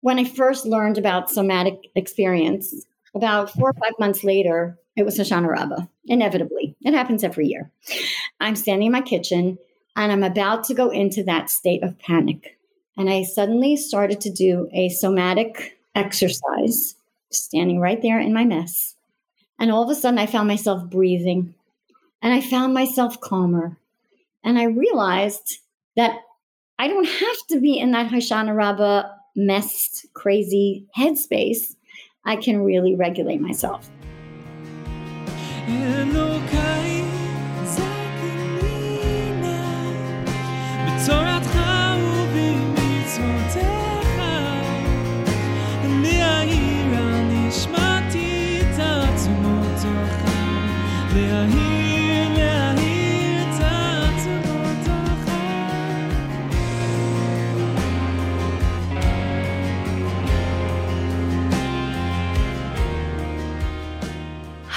when I first learned about somatic experience, about four or five months later, it was Hoshana Rabbah, inevitably. It happens every year. I'm standing in my kitchen and I'm about to go into that state of panic. And I suddenly started to do a somatic exercise, standing right there in my mess. And all of a sudden, I found myself breathing and I found myself calmer. And I realized that I don't have to be in that Hoshana Rabbah messed, crazy headspace. I can really regulate myself.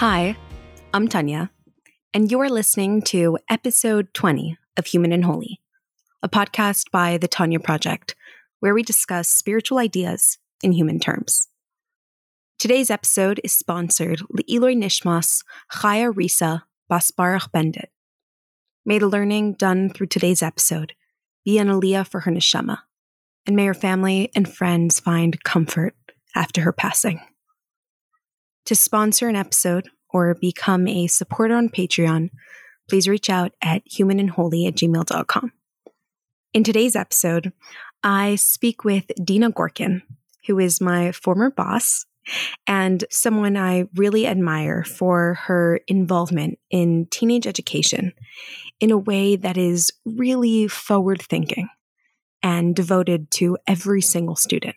Hi, I'm Tanya, and you're listening to episode 20 of Human and Holy, a podcast by the Tanya Project, where we discuss spiritual ideas in human terms. Today's episode is sponsored Le'iloi Nishmas Chaya Risa Basbarach Bendit. May the learning done through today's episode be an aliyah for her neshama, and may her family and friends find comfort after her passing. To sponsor an episode or become a supporter on Patreon, please reach out at humanandholy at gmail.com. In today's episode, I speak with Dina Gorkin, who is my former boss and someone I really admire for her involvement in teenage education in a way that is really forward thinking and devoted to every single student.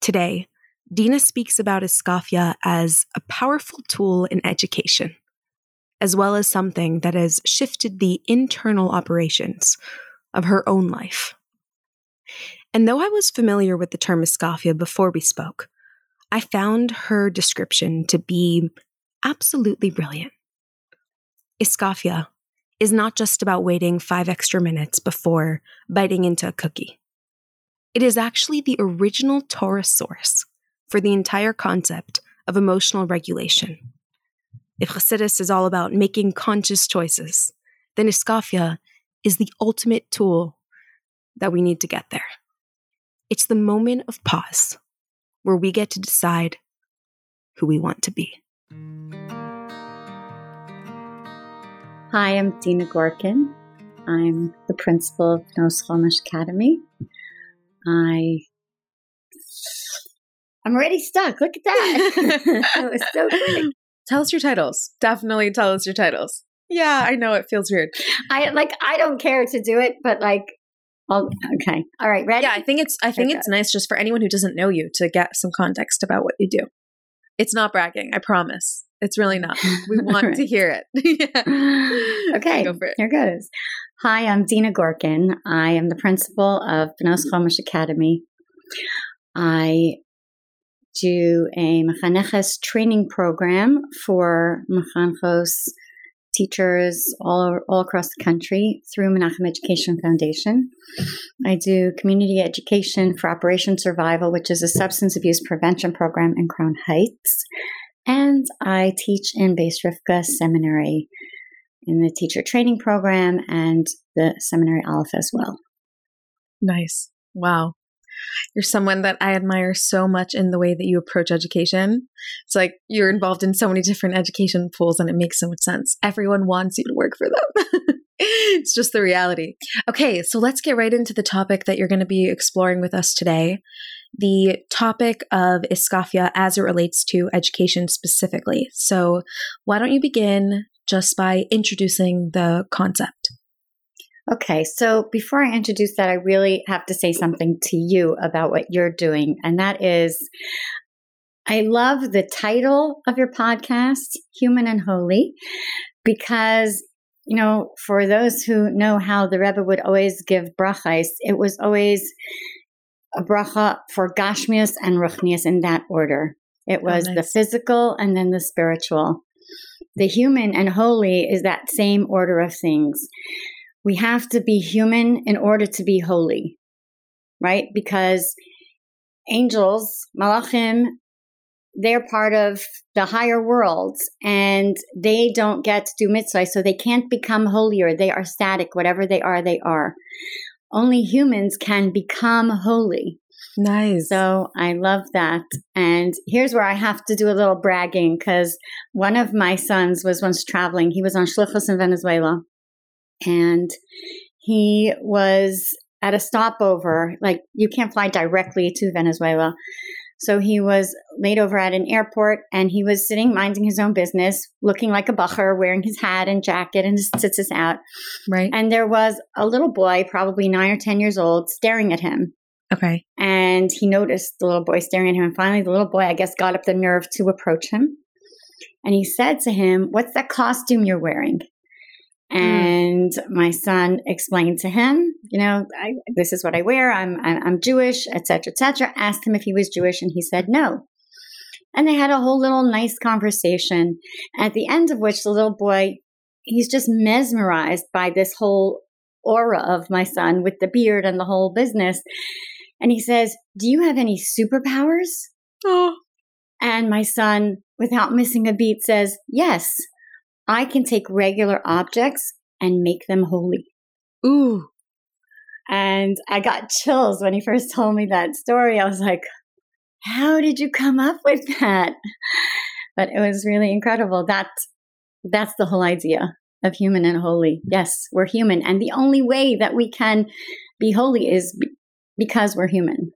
Today, Dina speaks about Iskafia as a powerful tool in education, as well as something that has shifted the internal operations of her own life. And though I was familiar with the term Iskafia before we spoke, I found her description to be absolutely brilliant. Iskafia is not just about waiting five extra minutes before biting into a cookie. It is actually the original Torah source for the entire concept of emotional regulation. If Chassidus is all about making conscious choices, then Iskafia is the ultimate tool that we need to get there. It's the moment of pause where we get to decide who we want to be. Hi, I'm Dina Gorkin. I'm the principal of Chomesh Academy. I I'm already stuck. Look at that. was so quick. Tell us your titles. Definitely tell us your titles. Yeah, I know it feels weird. I like I don't care to do it, but like I'll, okay. All right, ready? Yeah, I think it's I think it's nice just for anyone who doesn't know you to get some context about what you do. It's not bragging, I promise. It's really not. We want right. to hear it. yeah. Okay. Go it. Here goes. Hi, I'm Dina Gorkin. I am the principal of Bnos Chomesh Academy. I do a Mechaneches training program for Mechanchos teachers all, all across the country through Menachem Education Foundation. I do community education for Operation Survival, which is a substance abuse prevention program in Crown Heights. And I teach in Beis Rivka Seminary in the teacher training program and the seminary Aleph as well. Nice. Wow. You're someone that I admire so much in the way that you approach education. It's like you're involved in so many different education pools and it makes so much sense. Everyone wants you to work for them. it's just the reality. Okay, so let's get right into the topic that you're going to be exploring with us today. The topic of Iskafia as it relates to education specifically. So, why don't you begin just by introducing the concept? Okay, so before I introduce that, I really have to say something to you about what you're doing. And that is, I love the title of your podcast, Human and Holy, because, you know, for those who know how the Rebbe would always give brachas, it was always a bracha for Gashmias and Ruchnias in that order. It oh, was oh, nice. the physical and then the spiritual. The human and holy is that same order of things we have to be human in order to be holy, right? Because angels, malachim, they're part of the higher worlds and they don't get to do mitzvah, so they can't become holier. They are static. Whatever they are, they are. Only humans can become holy. Nice. So I love that. And here's where I have to do a little bragging because one of my sons was once traveling. He was on Shlichus in Venezuela and he was at a stopover. Like you can't fly directly to Venezuela. So he was laid over at an airport and he was sitting minding his own business, looking like a bacher, wearing his hat and jacket and his tzitzis out. Right. And there was a little boy, probably nine or 10 years old, staring at him. Okay. And he noticed the little boy staring at him. And finally, the little boy, I guess, got up the nerve to approach him. And he said to him, What's that costume you're wearing? Hmm. And mm. my son explained to him, you know, I, this is what I wear. I'm I'm, I'm Jewish, etc., etc. Asked him if he was Jewish, and he said no. And they had a whole little nice conversation. At the end of which, the little boy, he's just mesmerized by this whole aura of my son with the beard and the whole business. And he says, Do you have any superpowers? Oh. And my son, without missing a beat, says, Yes, I can take regular objects and make them holy. Ooh. And I got chills when he first told me that story. I was like, How did you come up with that? But it was really incredible. That that's the whole idea of human and holy. Yes, we're human. And the only way that we can be holy is because we're human.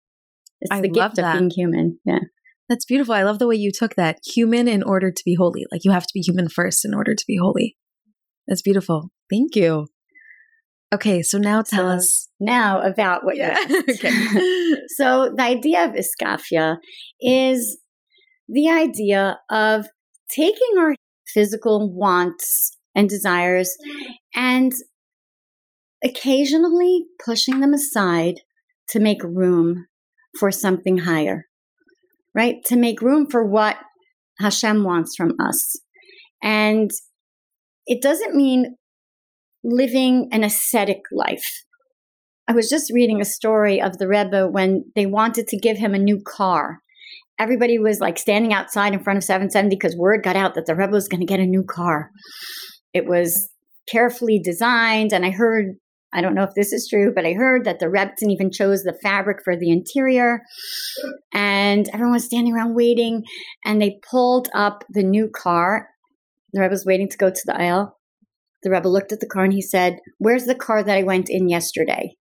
It's I the gift of being human. Yeah. That's beautiful. I love the way you took that human in order to be holy. Like you have to be human first in order to be holy. That's beautiful. Thank you. Okay, so now tell so us now about what yeah. you okay. so the idea of iskafia is the idea of taking our physical wants and desires and occasionally pushing them aside to make room for something higher, right? To make room for what Hashem wants from us. And it doesn't mean living an ascetic life. I was just reading a story of the Rebbe when they wanted to give him a new car. Everybody was like standing outside in front of 770 because word got out that the Rebbe was going to get a new car. It was carefully designed, and I heard I don't know if this is true, but I heard that the Rebbetzin even chose the fabric for the interior. And everyone was standing around waiting, and they pulled up the new car. The Rebbe was waiting to go to the Ohel. The Rebbe looked at the car and he said, Where's the car that I went in yesterday?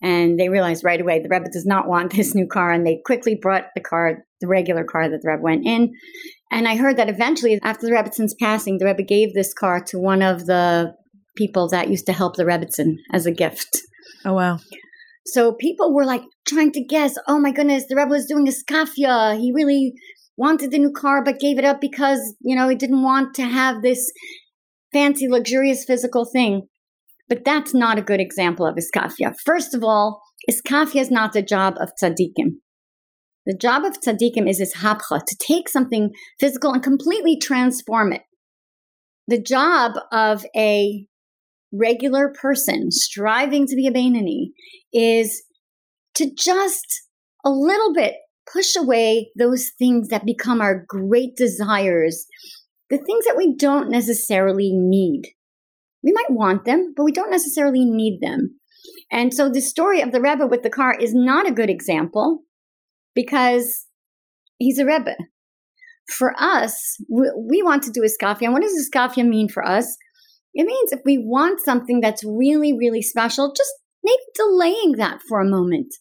And they realized right away the Rebbe does not want this new car, and they quickly brought the car, the regular car that the Rebbe went in. And I heard that eventually, after the Rebbetzins passing, the Rebbe gave this car to one of the people that used to help the Rebbitzin as a gift. Oh, wow. So people were like trying to guess, oh my goodness, the Rebbe was doing iskafia. He really wanted the new car, but gave it up because, you know, he didn't want to have this fancy, luxurious physical thing. But that's not a good example of iskafia. First of all, iskafia is not the job of tzaddikim. The job of tzaddikim is ishapcha, to take something physical and completely transform it. The job of a regular person striving to be a Beinoni is to just a little bit push away those things that become our great desires, the things that we don't necessarily need. We might want them, but we don't necessarily need them. And so the story of the Rebbe with the car is not a good example because he's a Rebbe. For us, we, want to do iskafia. And what does iskafia mean for us? It means if we want something that's really, really special, just maybe delaying that for a moment.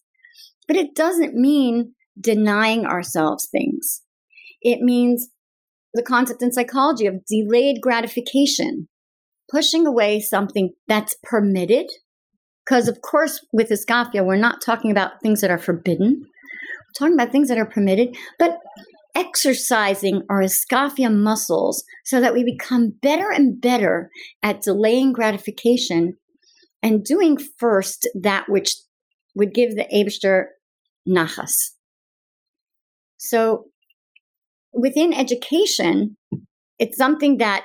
But it doesn't mean denying ourselves things. It means the concept in psychology of delayed gratification, pushing away something that's permitted. Because, of course, with iskafia, we're not talking about things that are forbidden. We're talking about things that are permitted. But exercising our iskafia muscles so that we become better and better at delaying gratification and doing first that which would give the Abster nachas. So within education, it's something that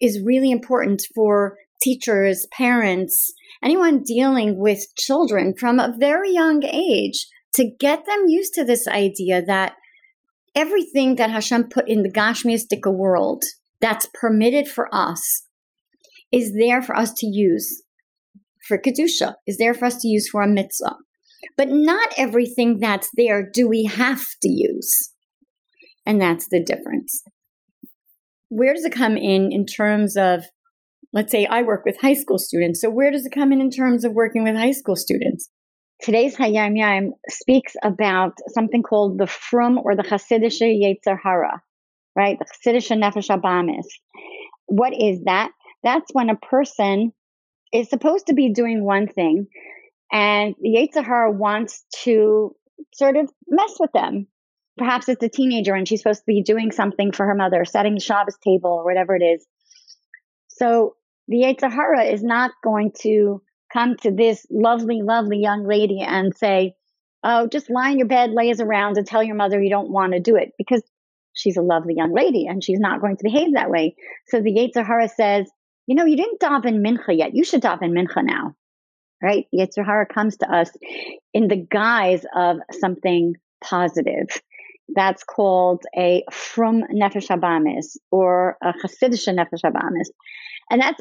is really important for teachers, parents, anyone dealing with children from a very young age to get them used to this idea that everything that Hashem put in the Gashmiistic world that's permitted for us is there for us to use for Kedusha, is there for us to use for a mitzvah. But not everything that's there do we have to use. And that's the difference. Where does it come in in terms of, let's say I work with high school students. So where does it come in in terms of working with high school students? Today's Hayom Yom speaks about something called the Frum or the Hasidische Yetzer Hara, right? The Hasidische Nefesh Abamis. What is that? That's when a person is supposed to be doing one thing and the Hara wants to sort of mess with them. Perhaps it's a teenager and she's supposed to be doing something for her mother, setting the Shabbos table or whatever it is. So the Yetzer Hara is not going to come to this lovely, lovely young lady and say, Oh, just lie in your bed, lays around and tell your mother you don't want to do it because she's a lovely young lady and she's not going to behave that way. So the Yetzer Hara says, you know, you didn't daven mincha yet. You should daven mincha now, right? Yetzer Hara comes to us in the guise of something positive. That's called a frum nefesh habamis or a chassidish nefesh habamis. And that's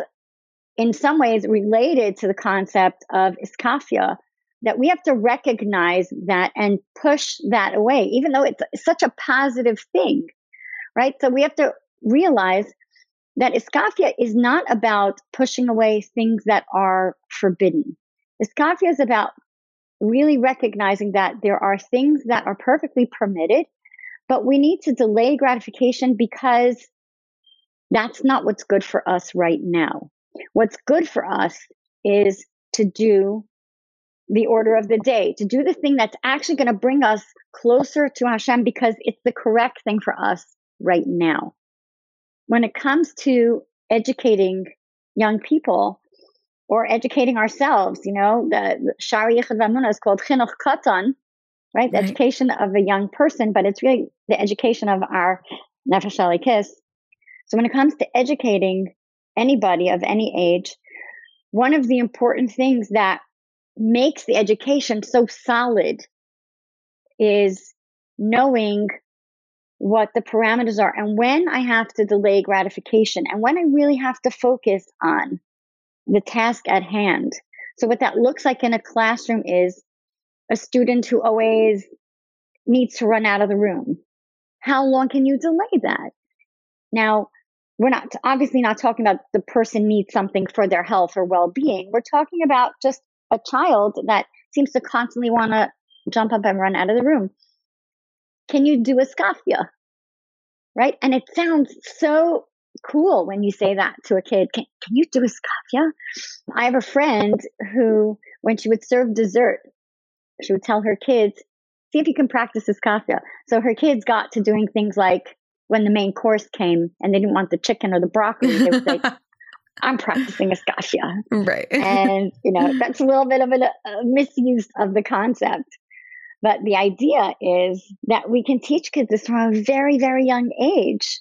in some ways related to the concept of iskafia, that we have to recognize that and push that away, even though it's such a positive thing, right? So we have to realize that iskafia is not about pushing away things that are forbidden. Iskafia is about really recognizing that there are things that are perfectly permitted, but we need to delay gratification because that's not what's good for us right now. What's good for us is to do the order of the day, to do the thing that's actually going to bring us closer to Hashem because it's the correct thing for us right now when it comes to educating young people or educating ourselves, you know, the Shaar HaYichud is called Chinuch Katan, right? The right. education of a young person, but it's really the education of our Nefesh Kiss. So when it comes to educating anybody of any age, one of the important things that makes the education so solid is knowing what the parameters are and when I have to delay gratification and when I really have to focus on the task at hand. So what that looks like in a classroom is a student who always needs to run out of the room. How long can you delay that? Now, we're not obviously not talking about the person needs something for their health or well-being. We're talking about just a child that seems to constantly want to jump up and run out of the room. Can you do a iskafia? Right? And it sounds so cool when you say that to a kid. Can, can you do a iskafia? I have a friend who, when she would serve dessert, she would tell her kids, see if you can practice iskafia. So her kids got to doing things like when the main course came and they didn't want the chicken or the broccoli, they would say, I'm practicing iskafia. Right. and, you know, that's a little bit of a, a misuse of the concept. But the idea is that we can teach kids this from a very, very young age.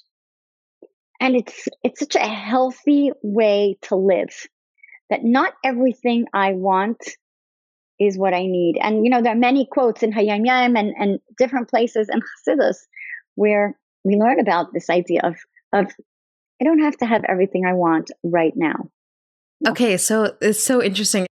And it's, it's such a healthy way to live that not everything I want is what I need. And, you know, there are many quotes in Hayom Yom and, and different places in Hasidus where we learn about this idea of, of, I don't have to have everything I want right now. Okay, so it's so interesting.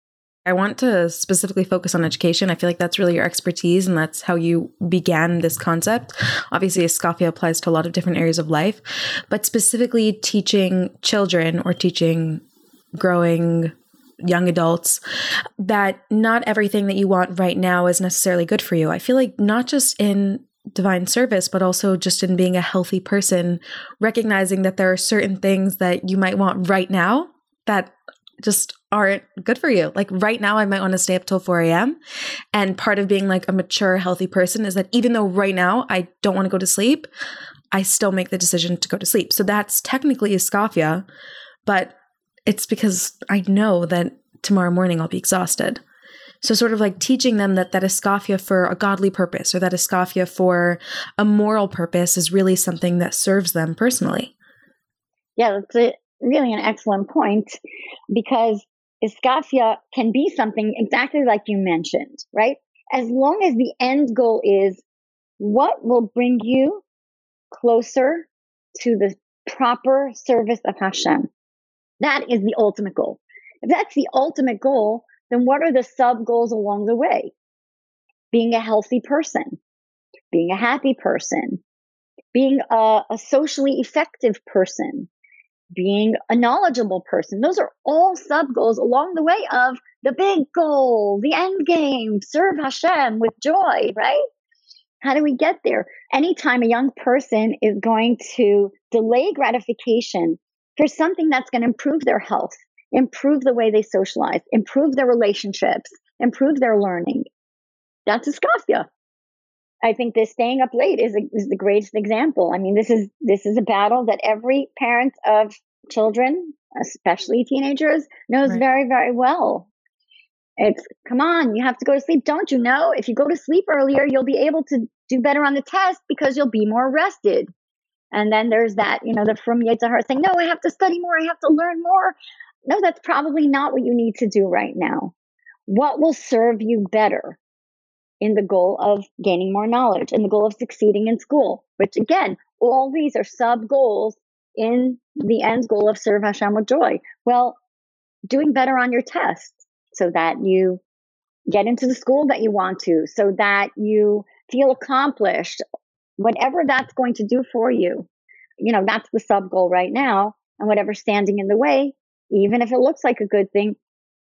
I want to specifically focus on education. I feel like that's really your expertise and that's how you began this concept. Obviously, Iskafia applies to a lot of different areas of life, but specifically teaching children or teaching growing young adults that not everything that you want right now is necessarily good for you. I feel like not just in divine service, but also just in being a healthy person, recognizing that there are certain things that you might want right now that just aren't good for you. Like right now, I might want to stay up till 4 a.m. And part of being like a mature, healthy person is that even though right now I don't want to go to sleep, I still make the decision to go to sleep. So that's technically iskafia, but it's because I know that tomorrow morning I'll be exhausted. So sort of like teaching them that that iskafia for a godly purpose or that iskafia for a moral purpose is really something that serves them personally. Yeah, that's it really an excellent point because iskafia can be something exactly like you mentioned, right? as long as the end goal is what will bring you closer to the proper service of Hashem. That is the ultimate goal. If that's the ultimate goal, then what are the sub goals along the way? Being a healthy person, being a happy person, being a, a socially effective person, being a knowledgeable person. Those are all sub goals along the way of the big goal, the end game, serve Hashem with joy, right? How do we get there? Anytime a young person is going to delay gratification for something that's going to improve their health, improve the way they socialize, improve their relationships, improve their learning, that's iskafia. I think this staying up late is, a, is the greatest example. I mean, this is this is a battle that every parent of children, especially teenagers, knows right. very very well. It's come on, you have to go to sleep. Don't you know? If you go to sleep earlier, you'll be able to do better on the test because you'll be more rested. And then there's that, you know, the frum Yetzer Hara saying, no, I have to study more. I have to learn more. No, that's probably not what you need to do right now. What will serve you better? in the goal of gaining more knowledge, in the goal of succeeding in school, which again, all these are sub goals in the end goal of serve Hashem with joy. Well, doing better on your test so that you get into the school that you want to, so that you feel accomplished, whatever that's going to do for you. You know, that's the sub goal right now. And whatever's standing in the way, even if it looks like a good thing,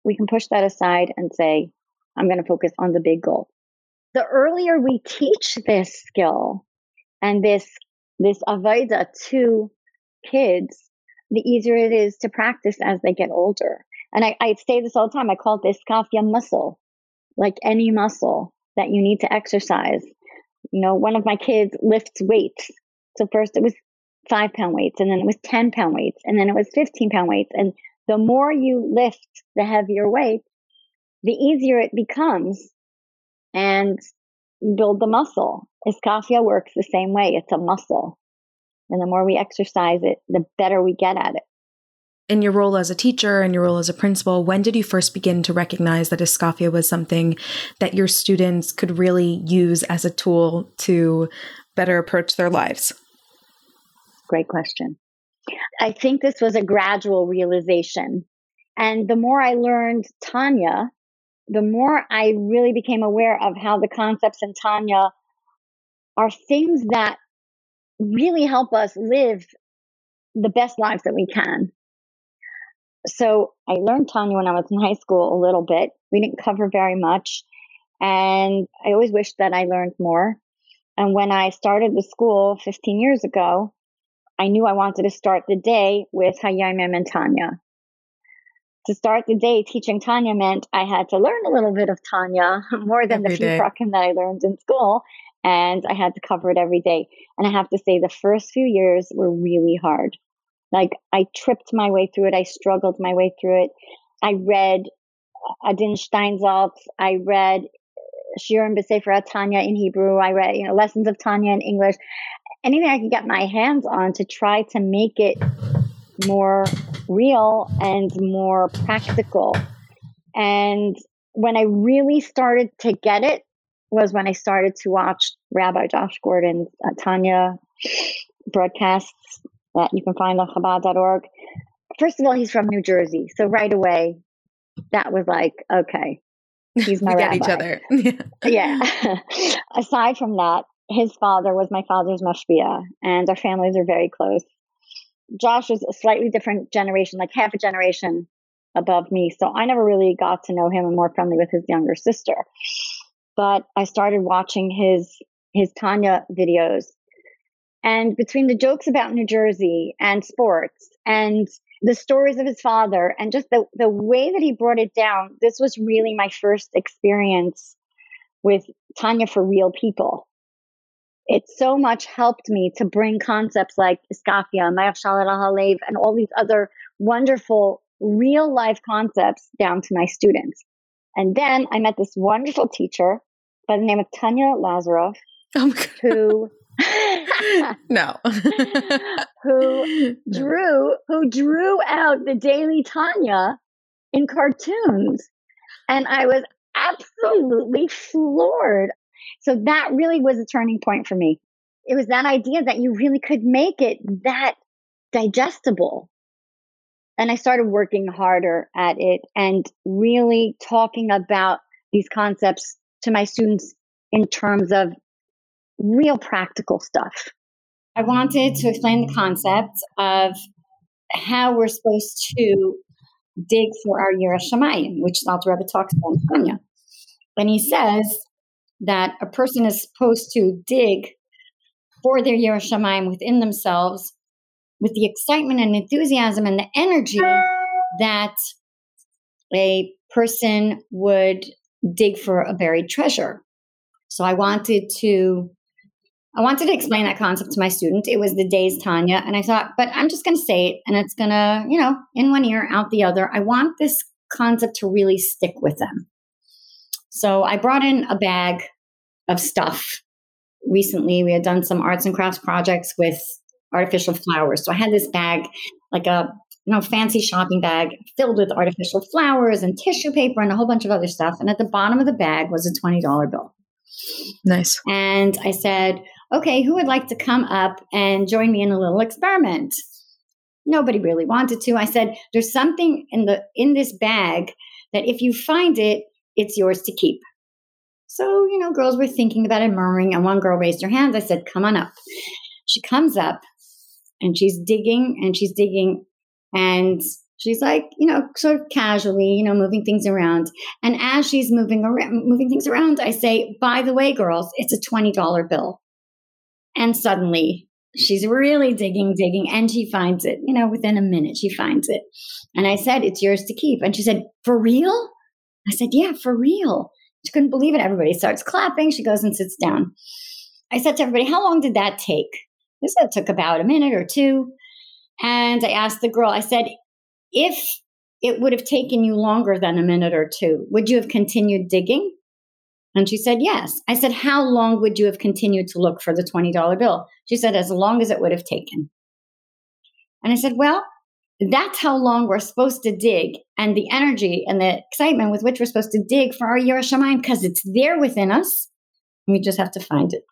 we can push that aside and say, I'm going to focus on the big goal the earlier we teach this skill and this this avoda to kids, the easier it is to practice as they get older. And I, I say this all the time. I call this kafia muscle, like any muscle that you need to exercise. You know, one of my kids lifts weights. So first it was five pound weights, and then it was 10 pound weights, and then it was 15 pound weights. And the more you lift the heavier weight, the easier it becomes and build the muscle. Iskafia works the same way. It's a muscle. And the more we exercise it, the better we get at it. In your role as a teacher and your role as a principal, when did you first begin to recognize that Iskafia was something that your students could really use as a tool to better approach their lives? Great question. I think this was a gradual realization. And the more I learned Tanya, the more I really became aware of how the concepts in Tanya are things that really help us live the best lives that we can. So I learned Tanya when I was in high school a little bit. We didn't cover very much. And I always wished that I learned more. And when I started the school 15 years ago, I knew I wanted to start the day with Hayom Yom and Tanya to start the day teaching Tanya meant I had to learn a little bit of Tanya more than every the few prakim that I learned in school. And I had to cover it every day. And I have to say, the first few years were really hard. Like, I tripped my way through it. I struggled my way through it. I read Adin Steinsaltz. I read Shiurim B'Sefer Tanya in Hebrew. I read, you know, lessons of Tanya in English. Anything I can get my hands on to try to make it more real and more practical. And when I really started to get it was when I started to watch Rabbi Josh Gordon's uh, Tanya broadcasts that you can find on Chabad.org. First of all, he's from New Jersey. So right away, that was like, okay, he's my we rabbi. each other. yeah. Aside from that, his father was my father's mashpia, and our families are very close. Josh is a slightly different generation, like half a generation above me. So I never really got to know him and more friendly with his younger sister. But I started watching his his Tanya videos. And between the jokes about New Jersey and sports and the stories of his father and just the, the way that he brought it down, this was really my first experience with Tanya for real people it so much helped me to bring concepts like iskafia, Mayach Halev, and all these other wonderful real life concepts down to my students. And then I met this wonderful teacher by the name of Tanya Lazaroff, oh who no who drew who drew out the daily Tanya in cartoons. And I was absolutely floored. So that really was a turning point for me. It was that idea that you really could make it that digestible. And I started working harder at it and really talking about these concepts to my students in terms of real practical stuff. I wanted to explain the concept of how we're supposed to dig for our Yiras Shamayim, which Alter Rebbe talks about in Tanya. And he says that a person is supposed to dig for their Yiras Shamayim within themselves with the excitement and enthusiasm and the energy that a person would dig for a buried treasure. So I wanted to I wanted to explain that concept to my student. It was the day's Tanya, and I thought, but I'm just going to say it, and it's going to, you know, in one ear, out the other. I want this concept to really stick with them. So I brought in a bag of stuff. Recently, we had done some arts and crafts projects with artificial flowers. So I had this bag, like a you know fancy shopping bag filled with artificial flowers and tissue paper and a whole bunch of other stuff. And at the bottom of the bag was a twenty dollar bill. Nice. And I said, okay, who would like to come up and join me in a little experiment? Nobody really wanted to. I said, there's something in the in this bag that if you find it, it's yours to keep. So, you know, girls were thinking about it, murmuring, and one girl raised her hand. I said, Come on up. She comes up and she's digging and she's digging and she's like, you know, sort of casually, you know, moving things around. And as she's moving around, moving things around, I say, by the way, girls, it's a $20 bill. And suddenly she's really digging, digging, and she finds it, you know, within a minute, she finds it. And I said, it's yours to keep. And she said, for real? I said, yeah, for real. She couldn't believe it. Everybody starts clapping. She goes and sits down. I said to everybody, how long did that take? They said it took about a minute or two. And I asked the girl, I said, if it would have taken you longer than a minute or two, would you have continued digging? And she said, Yes. I said, How long would you have continued to look for the $20 bill? She said, As long as it would have taken. And I said, Well, that's how long we're supposed to dig and the energy and the excitement with which we're supposed to dig for our Yiras Shamayim because it's there within us. We just have to find it.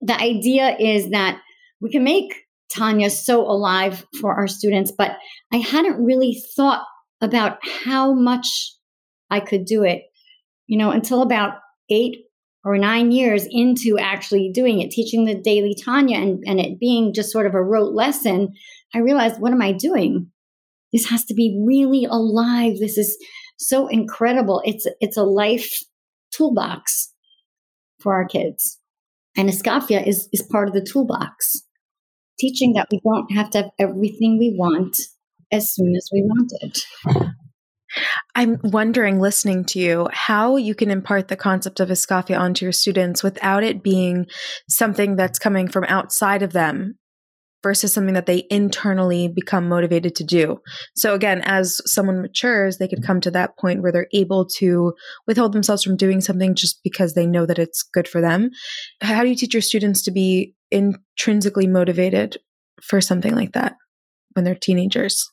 The idea is that we can make Tanya so alive for our students, but I hadn't really thought about how much I could do it, you know, until about eight or nine years into actually doing it, teaching the daily Tanya and, and it being just sort of a rote lesson. I realized, what am I doing? This has to be really alive. This is so incredible. It's it's a life toolbox for our kids. And Iskafia is, is part of the toolbox, teaching that we don't have to have everything we want as soon as we want it. I'm wondering, listening to you, how you can impart the concept of Iskafia onto your students without it being something that's coming from outside of them versus something that they internally become motivated to do. So again, as someone matures, they could come to that point where they're able to withhold themselves from doing something just because they know that it's good for them. How do you teach your students to be intrinsically motivated for something like that when they're teenagers?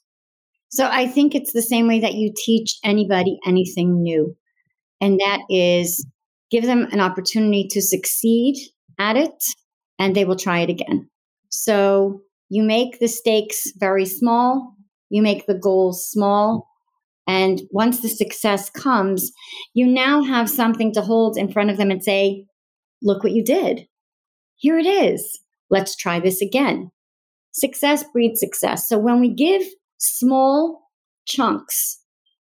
So I think it's the same way that you teach anybody anything new. And that is give them an opportunity to succeed at it and they will try it again. So you make the stakes very small, you make the goals small. And once the success comes, you now have something to hold in front of them and say, Look what you did. Here it is. Let's try this again. Success breeds success. So when we give small chunks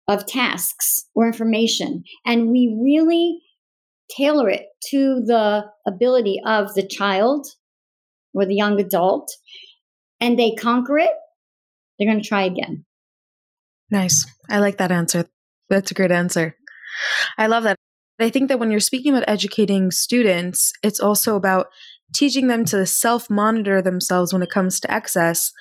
of tasks or information and we really tailor it to the ability of the child or the young adult and they conquer it, they're going to try again. Nice. I like that answer. That's a great answer. I love that. I think that when you're speaking about educating students, it's also about teaching them to self monitor themselves when it comes to excess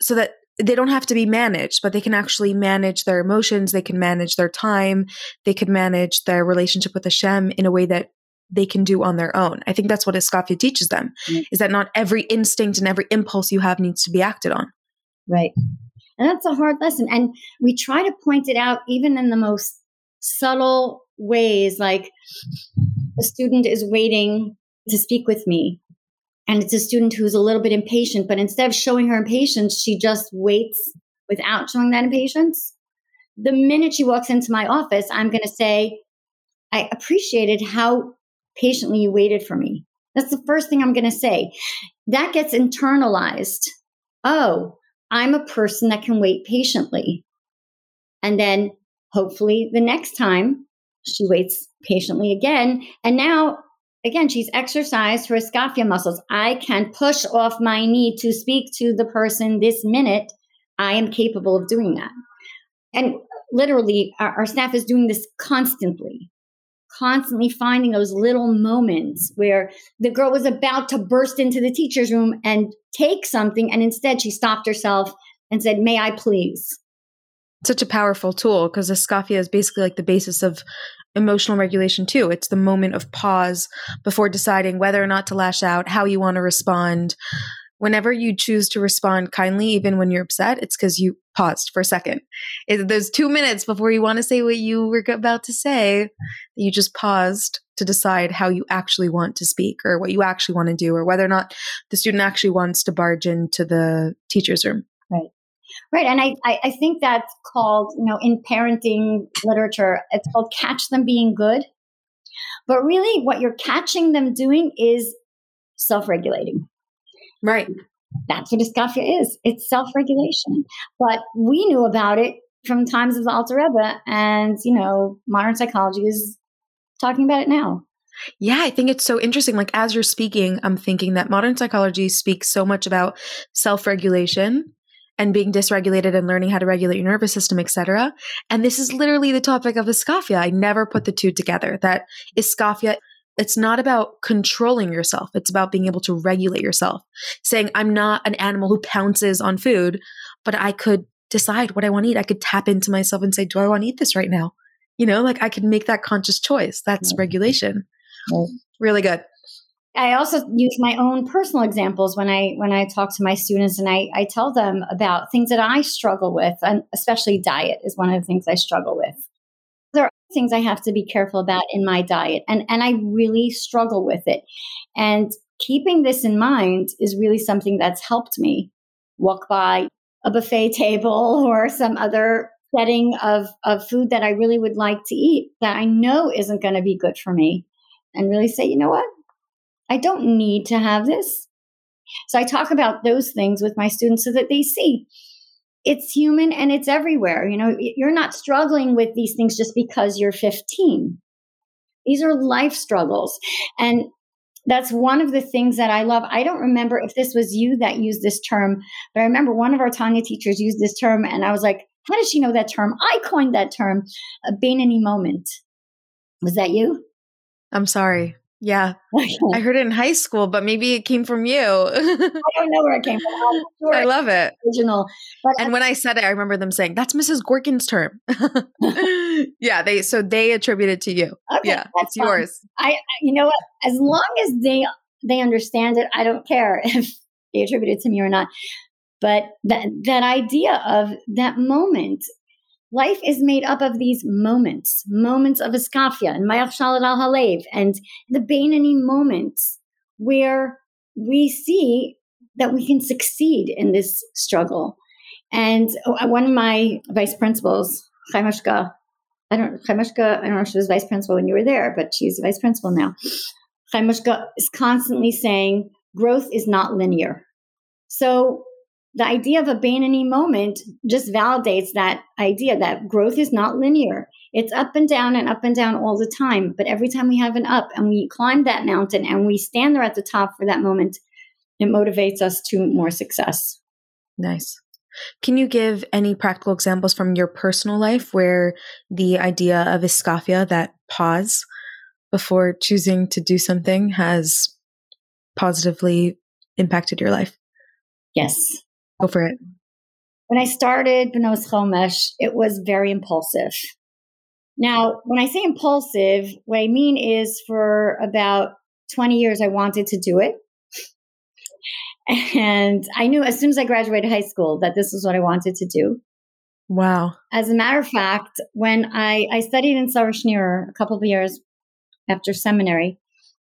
so that they don't have to be managed, but they can actually manage their emotions. They can manage their time. They can manage their relationship with Hashem in a way that they can do on their own. I think that's what Iskafia teaches them mm-hmm. is that not every instinct and every impulse you have needs to be acted on. Right. And that's a hard lesson. And we try to point it out even in the most subtle ways like a student is waiting to speak with me and it's a student who's a little bit impatient but instead of showing her impatience she just waits without showing that impatience the minute she walks into my office i'm going to say i appreciated how patiently you waited for me that's the first thing i'm going to say that gets internalized oh i'm a person that can wait patiently and then hopefully the next time she waits patiently again. And now, again, she's exercised her iskafia muscles. I can push off my knee to speak to the person this minute. I am capable of doing that. And literally, our, our staff is doing this constantly constantly finding those little moments where the girl was about to burst into the teacher's room and take something, and instead she stopped herself and said, May I please? such a powerful tool because iskafia is basically like the basis of emotional regulation too. It's the moment of pause before deciding whether or not to lash out, how you want to respond. Whenever you choose to respond kindly, even when you're upset, it's because you paused for a second. It, those two minutes before you want to say what you were about to say, you just paused to decide how you actually want to speak or what you actually want to do or whether or not the student actually wants to barge into the teacher's room. Right. Right. And I, I, think that's called, you know, in parenting literature, it's called catch them being good. But really, what you're catching them doing is self regulating. Right. That's what iskafia is. It's self regulation. But we knew about it from times of the Alter Rebbe, and, you know, modern psychology is talking about it now. Yeah, I think it's so interesting. Like, as you're speaking, I'm thinking that modern psychology speaks so much about self regulation and being dysregulated and learning how to regulate your nervous system, etc. And this is literally the topic of iskafia. I never put the two together. That iskafia it's not about controlling yourself. It's about being able to regulate yourself. Saying, I'm not an animal who pounces on food, but I could decide what I want to eat. I could tap into myself and say, Do I want to eat this right now? You know, like I could make that conscious choice. That's mm-hmm. regulation. Really good. I also use my own personal examples when I when I talk to my students and I, I tell them about things that I struggle with, and especially diet is one of the things I struggle with. Things I have to be careful about in my diet, and and I really struggle with it. And keeping this in mind is really something that's helped me walk by a buffet table or some other setting of, of food that I really would like to eat that I know isn't going to be good for me and really say, you know what? I don't need to have this. So I talk about those things with my students so that they see it's human and it's everywhere. You know, you're not struggling with these things just because you're 15. These are life struggles. And that's one of the things that I love. I don't remember if this was you that used this term, but I remember one of our Tanya teachers used this term, and I was like, how does she know that term? I coined that term, a Beinoni moment. Was that you? I'm sorry. Yeah. I heard it in high school, but maybe it came from you. I don't know where it came from. Sure I love it. Original. But and I, when I said it, I remember them saying, That's Mrs. Gorkin's term. yeah, they so they attribute it to you. Okay, yeah, that's it's yours. I you know what? As long as they they understand it, I don't care if they attribute it to me or not. But that that idea of that moment life is made up of these moments, moments of iskafia and Mayach al Halev, and the Beinoni moments where we see that we can succeed in this struggle. And uh, one of my vice principals, Chaya Mushka, I don't I don't know if she was vice principal when you were there, but she's vice principal now. Chaya Mushka is constantly saying growth is not linear. So the idea of a moment just validates that idea that growth is not linear. It's up and down and up and down all the time. But every time we have an up and we climb that mountain and we stand there at the top for that moment, it motivates us to more success. Nice. Can you give any practical examples from your personal life where the idea of iskafia, that pause before choosing to do something, has positively impacted your life? Yes. Go for it. When I started Benos Chomesh, it was very impulsive. Now, when I say impulsive, what I mean is for about 20 years, I wanted to do it. And I knew as soon as I graduated high school that this was what I wanted to do. Wow. As a matter of fact, when I, I studied in Sarah Schenirer a couple of years after seminary,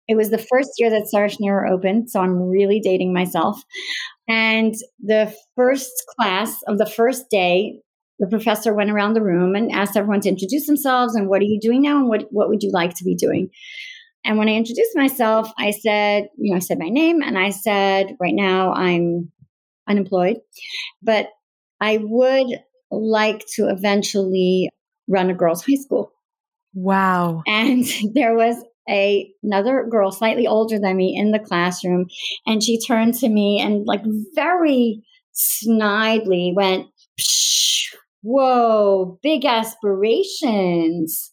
it was the first year that Sarah Schenirer opened, so I'm really dating myself. And the first class of the first day, the professor went around the room and asked everyone to introduce themselves and what are you doing now and what, what would you like to be doing? And when I introduced myself, I said, you know, I said my name and I said, right now I'm unemployed, but I would like to eventually run a girls' high school. Wow. And there was a, another girl slightly older than me in the classroom and she turned to me and like very snidely went whoa big aspirations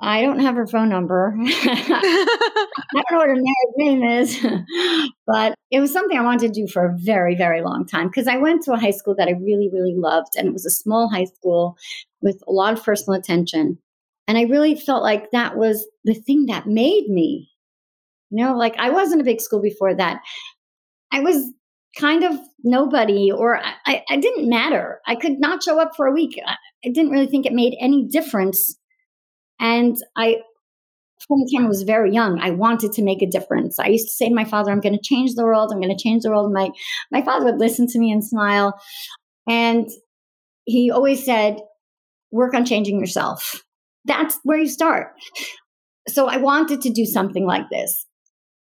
I don't have her phone number. I don't know what her name is, but it was something I wanted to do for a very, very long time because I went to a high school that I really, really loved, and it was a small high school with a lot of personal attention. And I really felt like that was the thing that made me. You know, like I wasn't a big school before that. I was kind of nobody, or I, I didn't matter. I could not show up for a week. I, didn't really think it made any difference and I, from the time I was very young, I wanted to make a difference. I used to say to my father, I'm going to change the world. I'm going to change the world. My, my father would listen to me and smile. And he always said, work on changing yourself. That's where you start. So I wanted to do something like this.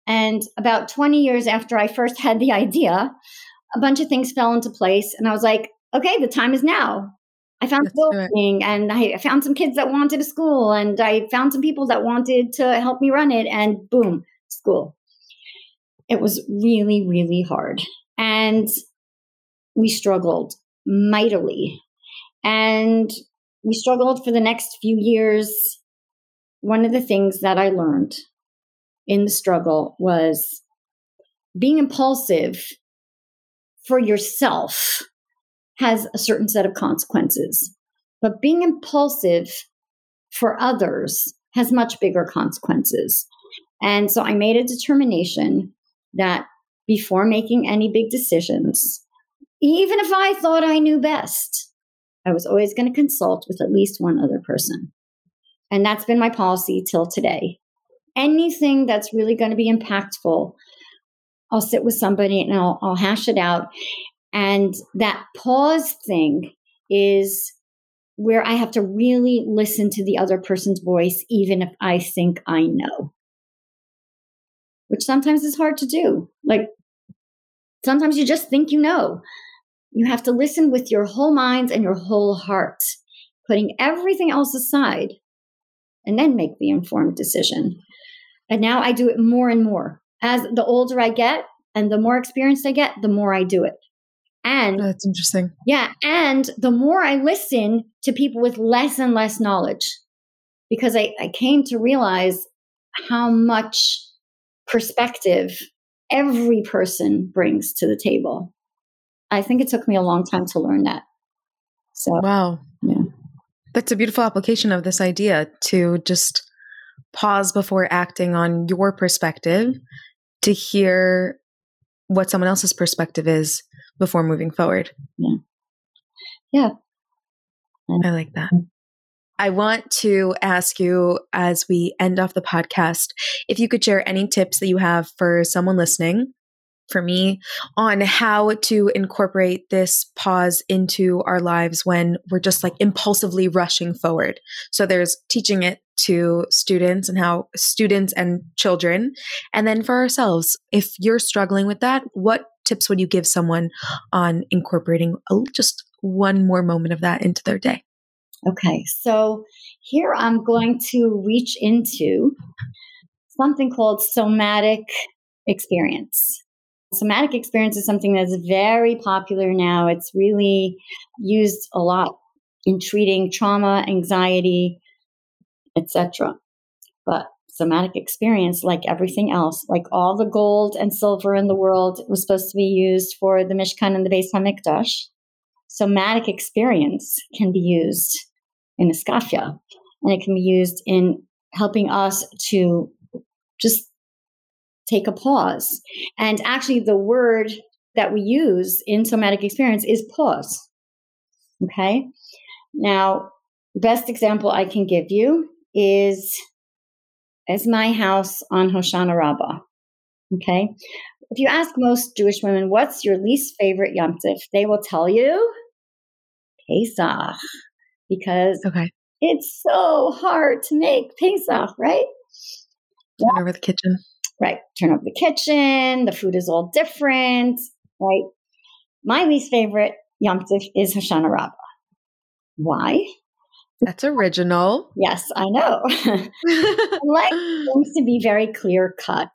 And about 20 years after I first had the idea, a bunch of things fell into place. And I was like, okay, the time is now. I found a building and I found some kids that wanted a school and I found some people that wanted to help me run it and boom, school. It was really, really hard. And we struggled mightily. And we struggled for the next few years. One of the things that I learned in the struggle was being impulsive for yourself has a certain set of consequences. But being impulsive for others has much bigger consequences. And so I made a determination that before making any big decisions, even if I thought I knew best, I was always going to consult with at least one other person. And that's been my policy till today. Anything that's really going to be impactful, I'll sit with somebody and I'll, I'll hash it out. And that pause thing is where I have to really listen to the other person's voice, even if I think I know, which sometimes is hard to do. Like sometimes you just think you know. You have to listen with your whole mind and your whole heart, putting everything else aside, and then make the informed decision. And now I do it more and more. As the older I get and the more experienced I get, the more I do it. And that's interesting. Yeah. And the more I listen to people with less and less knowledge, because I, I came to realize how much perspective every person brings to the table. I think it took me a long time to learn that. So, wow. Yeah. That's a beautiful application of this idea to just pause before acting on your perspective to hear what someone else's perspective is before moving forward. Yeah. Yeah. I like that. I want to ask you as we end off the podcast if you could share any tips that you have for someone listening, for me, on how to incorporate this pause into our lives when we're just like impulsively rushing forward. So there's teaching it to students and how students and children, and then for ourselves. If you're struggling with that, what tips would you give someone on incorporating a, just one more moment of that into their day? Okay, so here I'm going to reach into something called somatic experience. Somatic experience is something that's very popular now. It's really used a lot in treating trauma, anxiety, etc. But somatic experience, like everything else, like all the gold and silver in the world, was supposed to be used for the Mishkan and the Beis Hamikdash. Somatic experience can be used in Iskafia, and it can be used in helping us to just take a pause. And actually, the word that we use in somatic experience is pause. Okay. Now, best example I can give you is as my house on Hoshana Rabbah. Okay. If you ask most Jewish women, what's your least favorite Yom Tif, they will tell you Pesach because okay. it's so hard to make Pesach, right? Yeah. over the kitchen. Right. Turn over the kitchen. The food is all different, right? My least favorite Yom Tif is Hoshana Rabbah. Why? That's original. Yes, I know. I like things to be very clear cut.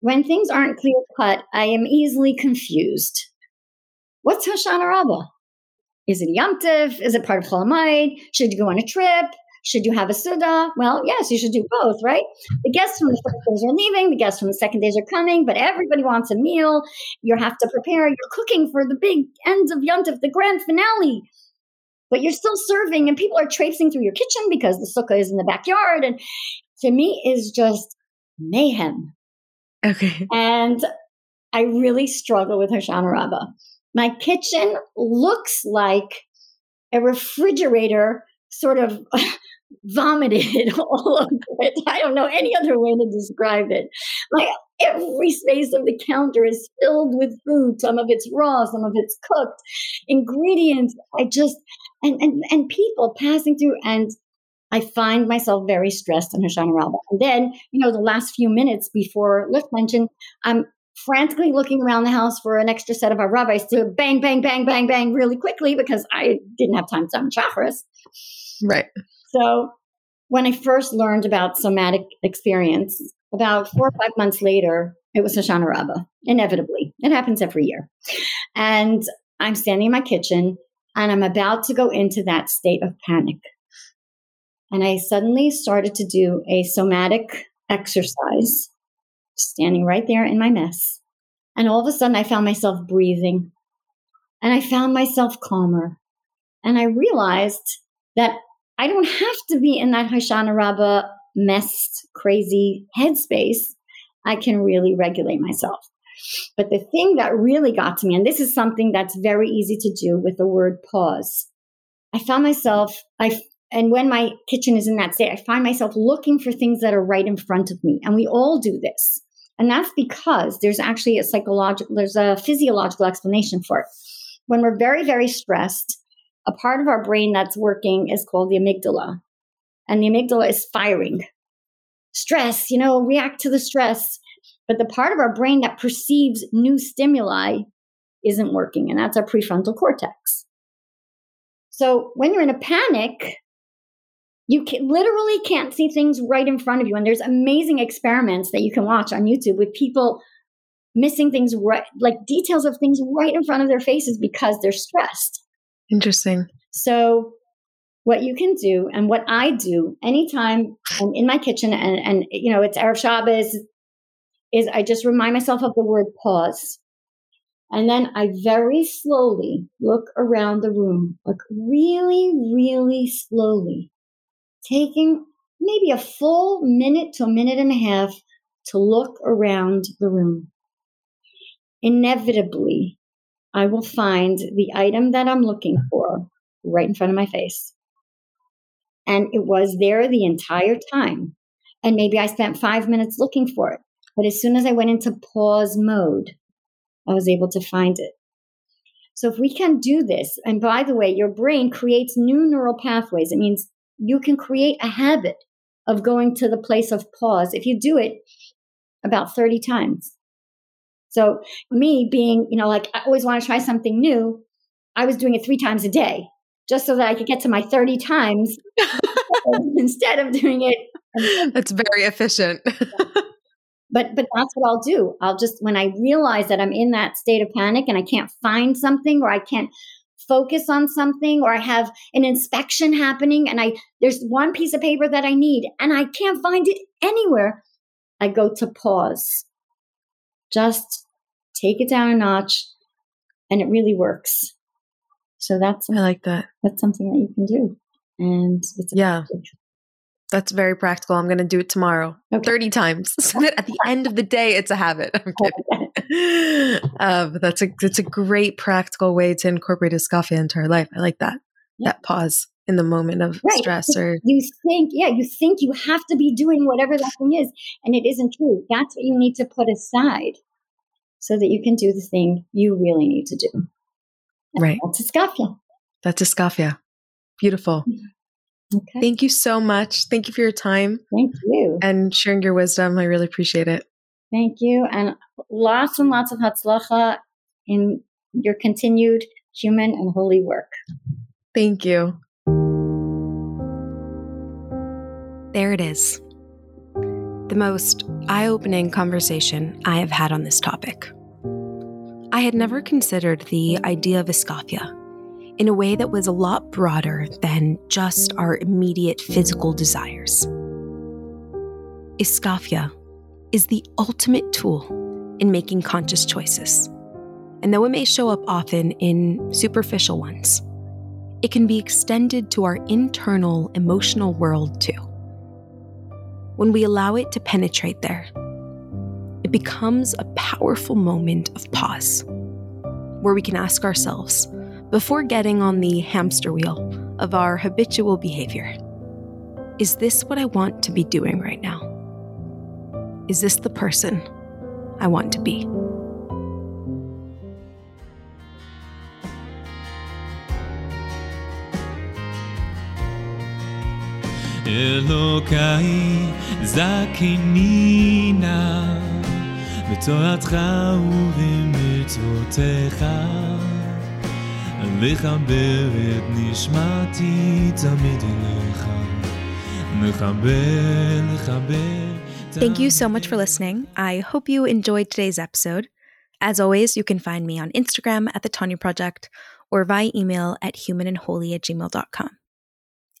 When things aren't clear cut, I am easily confused. What's Hoshana Rabbah? Is it Yom Tif? Is it part of Chol Should you go on a trip? Should you have a Suda? Well, yes, you should do both, right? The guests from the first days are leaving, the guests from the second days are coming, but everybody wants a meal. You have to prepare, you're cooking for the big end of Yom Tif, the grand finale. But you're still serving, and people are traipsing through your kitchen because the sukkah is in the backyard. And to me, is just mayhem. Okay. And I really struggle with Hoshana Rabbah. My kitchen looks like a refrigerator sort of vomited all over it. I don't know any other way to describe it. Like every space of the counter is filled with food. Some of it's raw, some of it's cooked. Ingredients. I just and and and people passing through and I find myself very stressed on Hoshana Rabbah. And then, you know, the last few minutes before lift mention, I'm frantically looking around the house for an extra set of aravos to bang, bang, bang, bang, bang really quickly because I didn't have time to have chakras. Right. So when I first learned about somatic experience, about four or five months later, it was Hoshana Rabbah, inevitably. It happens every year. And I'm standing in my kitchen and I'm about to go into that state of panic. And I suddenly started to do a somatic exercise, standing right there in my mess. And all of a sudden, I found myself breathing and I found myself calmer. And I realized that I don't have to be in that Hoshana Rabbah messed, crazy headspace. I can really regulate myself. But the thing that really got to me, and this is something that's very easy to do with the word pause, I found myself, I and when my kitchen is in that state, I find myself looking for things that are right in front of me. And we all do this. And that's because there's actually a psychological, there's a physiological explanation for it. When we're very, very stressed, a part of our brain that's working is called the amygdala. And the amygdala is firing. Stress, you know, react to the stress. But the part of our brain that perceives new stimuli isn't working, and that's our prefrontal cortex. So when you're in a panic, you can, literally can't see things right in front of you. And there's amazing experiments that you can watch on YouTube with people missing things right, like details of things right in front of their faces because they're stressed. Interesting. So, what you can do, and what I do anytime I'm in my kitchen, and, and you know, it's Erev Shabbos, is I just remind myself of the word pause. And then I very slowly look around the room, like really, really slowly taking maybe a full minute to a minute and a half to look around the room. Inevitably, I will find the item that I'm looking for right in front of my face. And it was there the entire time. And maybe I spent five minutes looking for it. But as soon as I went into pause mode, I was able to find it. So if we can do this, and by the way, your brain creates new neural pathways. It means you can create a habit of going to the place of pause if you do it about 30 times. So, me being, you know, like I always want to try something new, I was doing it three times a day just so that I could get to my 30 times instead of doing it. That's very efficient. but but that's what I'll do. I'll just when I realize that I'm in that state of panic and I can't find something or I can't focus on something or I have an inspection happening and I there's one piece of paper that I need and I can't find it anywhere, I go to pause. Just take it down a notch and it really works. So that's I like that. That's something that you can do. And it's yeah. That's very practical. I'm going to do it tomorrow okay. 30 times so that at the end of the day, it's a habit. Uh, but that's a, that's a great practical way to incorporate a iskafia into our life. I like that. Yeah. That pause in the moment of right. stress or you think yeah you think you have to be doing whatever that thing is and it isn't true. That's what you need to put aside so that you can do the thing you really need to do. And right. that's iskafia that's iskafia beautiful. Mm-hmm. Okay. thank you so much. Thank you for your time thank you. and sharing your wisdom. I really appreciate it. Thank you and lots and lots of hatzlacha in your continued human and holy work. Thank you. There it is. The most eye opening conversation I have had on this topic. I had never considered the idea of iskafia in a way that was a lot broader than just our immediate physical desires. Iskafia is the ultimate tool in making conscious choices. And though it may show up often in superficial ones, it can be extended to our internal emotional world too. When we allow it to penetrate there, it becomes a powerful moment of pause where we can ask ourselves, before getting on the hamster wheel of our habitual behavior, is this what I want to be doing right now? Is this the person I want to be? אלוקיי זכני נא בתורתך ובמצוותיך לחבר את נשמתי תמיד אליך מחבר לחבר Thank you so much for listening. I hope you enjoyed today's episode. As always, you can find me on Instagram at the Tanya Project or via email at humanandholy at gmail.com.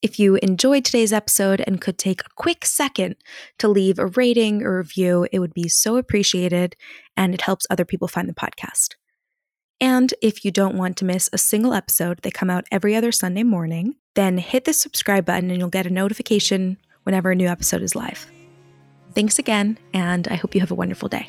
If you enjoyed today's episode and could take a quick second to leave a rating or review, it would be so appreciated and it helps other people find the podcast. And if you don't want to miss a single episode, they come out every other Sunday morning, then hit the subscribe button and you'll get a notification whenever a new episode is live. Thanks again, and I hope you have a wonderful day.